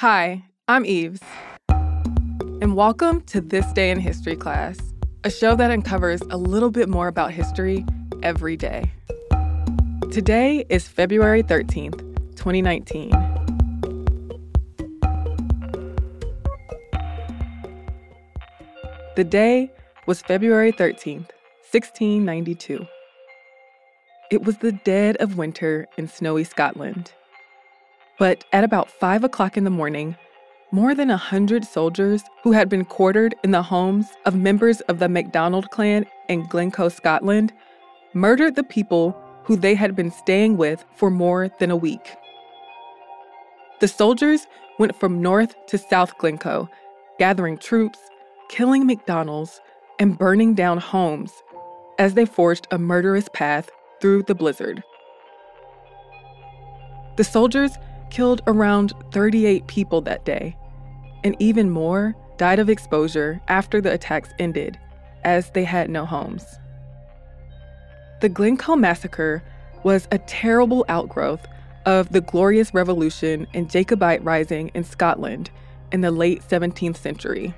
Hi, I'm Eves, and welcome to This Day in History class, a show that uncovers a little bit more about history every day. Today is February 13th, 2019. The day was February 13th, 1692. It was the dead of winter in snowy Scotland. But at about 5 o'clock in the morning, more than a hundred soldiers who had been quartered in the homes of members of the MacDonald clan in Glencoe, Scotland, murdered the people who they had been staying with for more than a week. The soldiers went from north to south Glencoe, gathering troops, killing MacDonalds, and burning down homes as they forged a murderous path through the blizzard. The soldiers killed around 38 people that day, and even more died of exposure after the attacks ended, as they had no homes. The Glencoe Massacre was a terrible outgrowth of the Glorious Revolution and Jacobite Rising in Scotland in the late 17th century.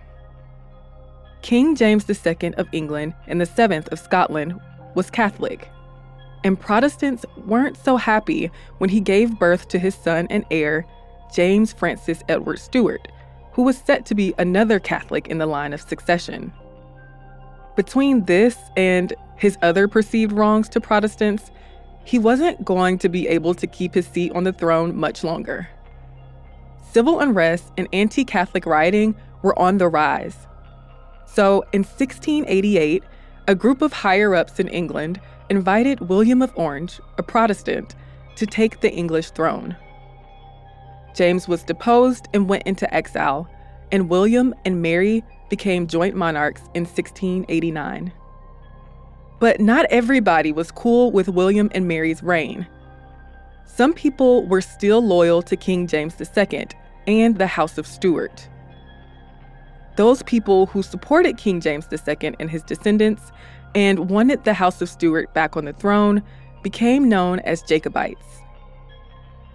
King James II of England and the Seventh of Scotland was Catholic and Protestants weren't so happy when he gave birth to his son and heir, James Francis Edward Stuart, who was set to be another Catholic in the line of succession. Between this and his other perceived wrongs to Protestants, he wasn't going to be able to keep his seat on the throne much longer. Civil unrest and anti Catholic rioting were on the rise. So in 1688, a group of higher ups in England invited William of Orange, a Protestant, to take the English throne. James was deposed and went into exile, and William and Mary became joint monarchs in 1689. But not everybody was cool with William and Mary's reign. Some people were still loyal to King James II and the House of Stuart. Those people who supported King James II and his descendants and wanted the House of Stuart back on the throne became known as Jacobites.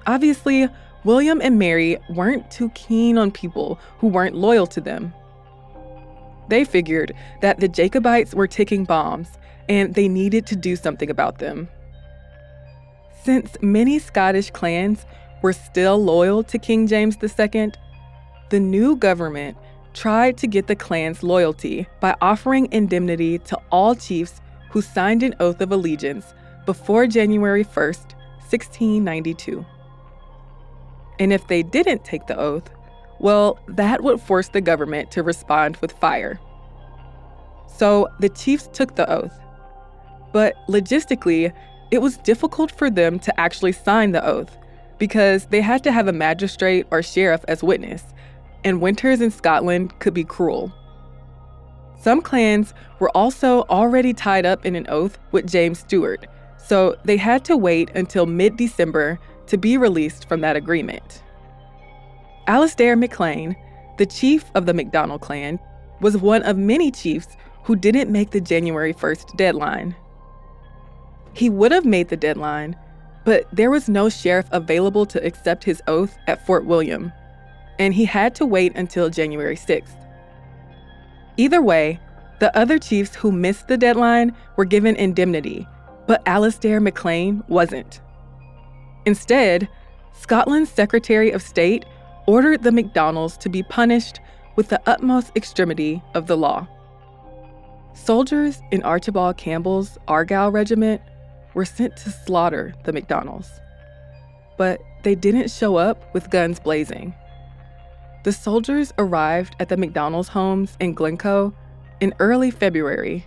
Obviously, William and Mary weren't too keen on people who weren't loyal to them. They figured that the Jacobites were ticking bombs and they needed to do something about them. Since many Scottish clans were still loyal to King James II, the new government tried to get the clan's loyalty by offering indemnity to all chiefs who signed an oath of allegiance before January 1, 1692. And if they didn't take the oath, well, that would force the government to respond with fire. So the chiefs took the oath. But logistically, it was difficult for them to actually sign the oath because they had to have a magistrate or sheriff as witness, and winters in Scotland could be cruel. Some clans were also already tied up in an oath with James Stuart, so they had to wait until mid December to be released from that agreement. Alastair MacIain, the chief of the MacDonald clan, was one of many chiefs who didn't make the January 1st deadline. He would have made the deadline, but there was no sheriff available to accept his oath at Fort William, and he had to wait until January 6th. Either way, the other chiefs who missed the deadline were given indemnity, but Alastair MacIain wasn't. Instead, Scotland's Secretary of State ordered the MacDonalds to be punished with the utmost extremity of the law. Soldiers in Archibald Campbell's Argyll Regiment were sent to slaughter the MacDonalds. But they didn't show up with guns blazing. The soldiers arrived at the MacDonalds' homes in Glencoe in early February,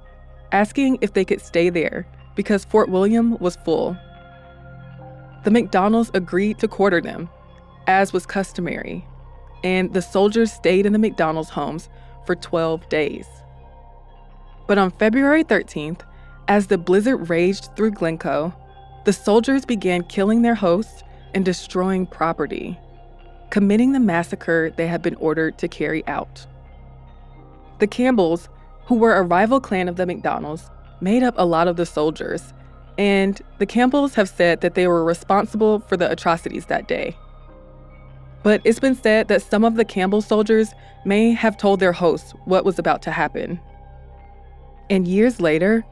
asking if they could stay there because Fort William was full. The MacDonalds agreed to quarter them, as was customary, and the soldiers stayed in the MacDonalds' homes for 12 days. But on February 13th, as the blizzard raged through Glencoe, the soldiers began killing their hosts and destroying property committing the massacre they had been ordered to carry out. The Campbells, who were a rival clan of the MacDonalds, made up a lot of the soldiers, and the Campbells have said that they were responsible for the atrocities that day. But it's been said that some of the Campbell soldiers may have told their hosts what was about to happen. And years later,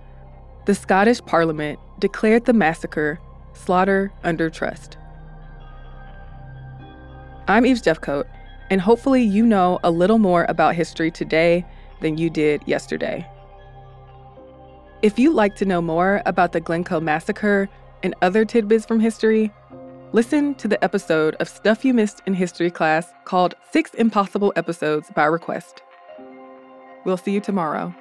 the Scottish Parliament declared the massacre slaughter under trust. I'm Eve Jeffcoat, and hopefully you know a little more about history today than you did yesterday. If you'd like to know more about the Glencoe Massacre and other tidbits from history, listen to the episode of Stuff You Missed in History class called Six Impossible Episodes by Request. We'll see you tomorrow.